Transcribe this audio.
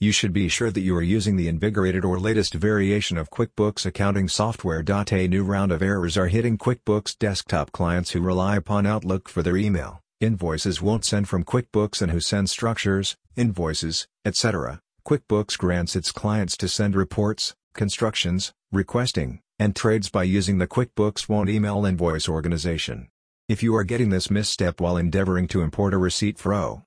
You should be sure that you are using the invigorated or latest variation of QuickBooks accounting software. A new round of errors are hitting QuickBooks desktop clients who rely upon Outlook for their email, invoices won't send from QuickBooks and who send structures, invoices, etc. QuickBooks grants its clients to send reports, constructions, requesting, and trades by using the QuickBooks Won't Email Invoice organization. If you are getting this misstep while endeavoring to import a receipt for O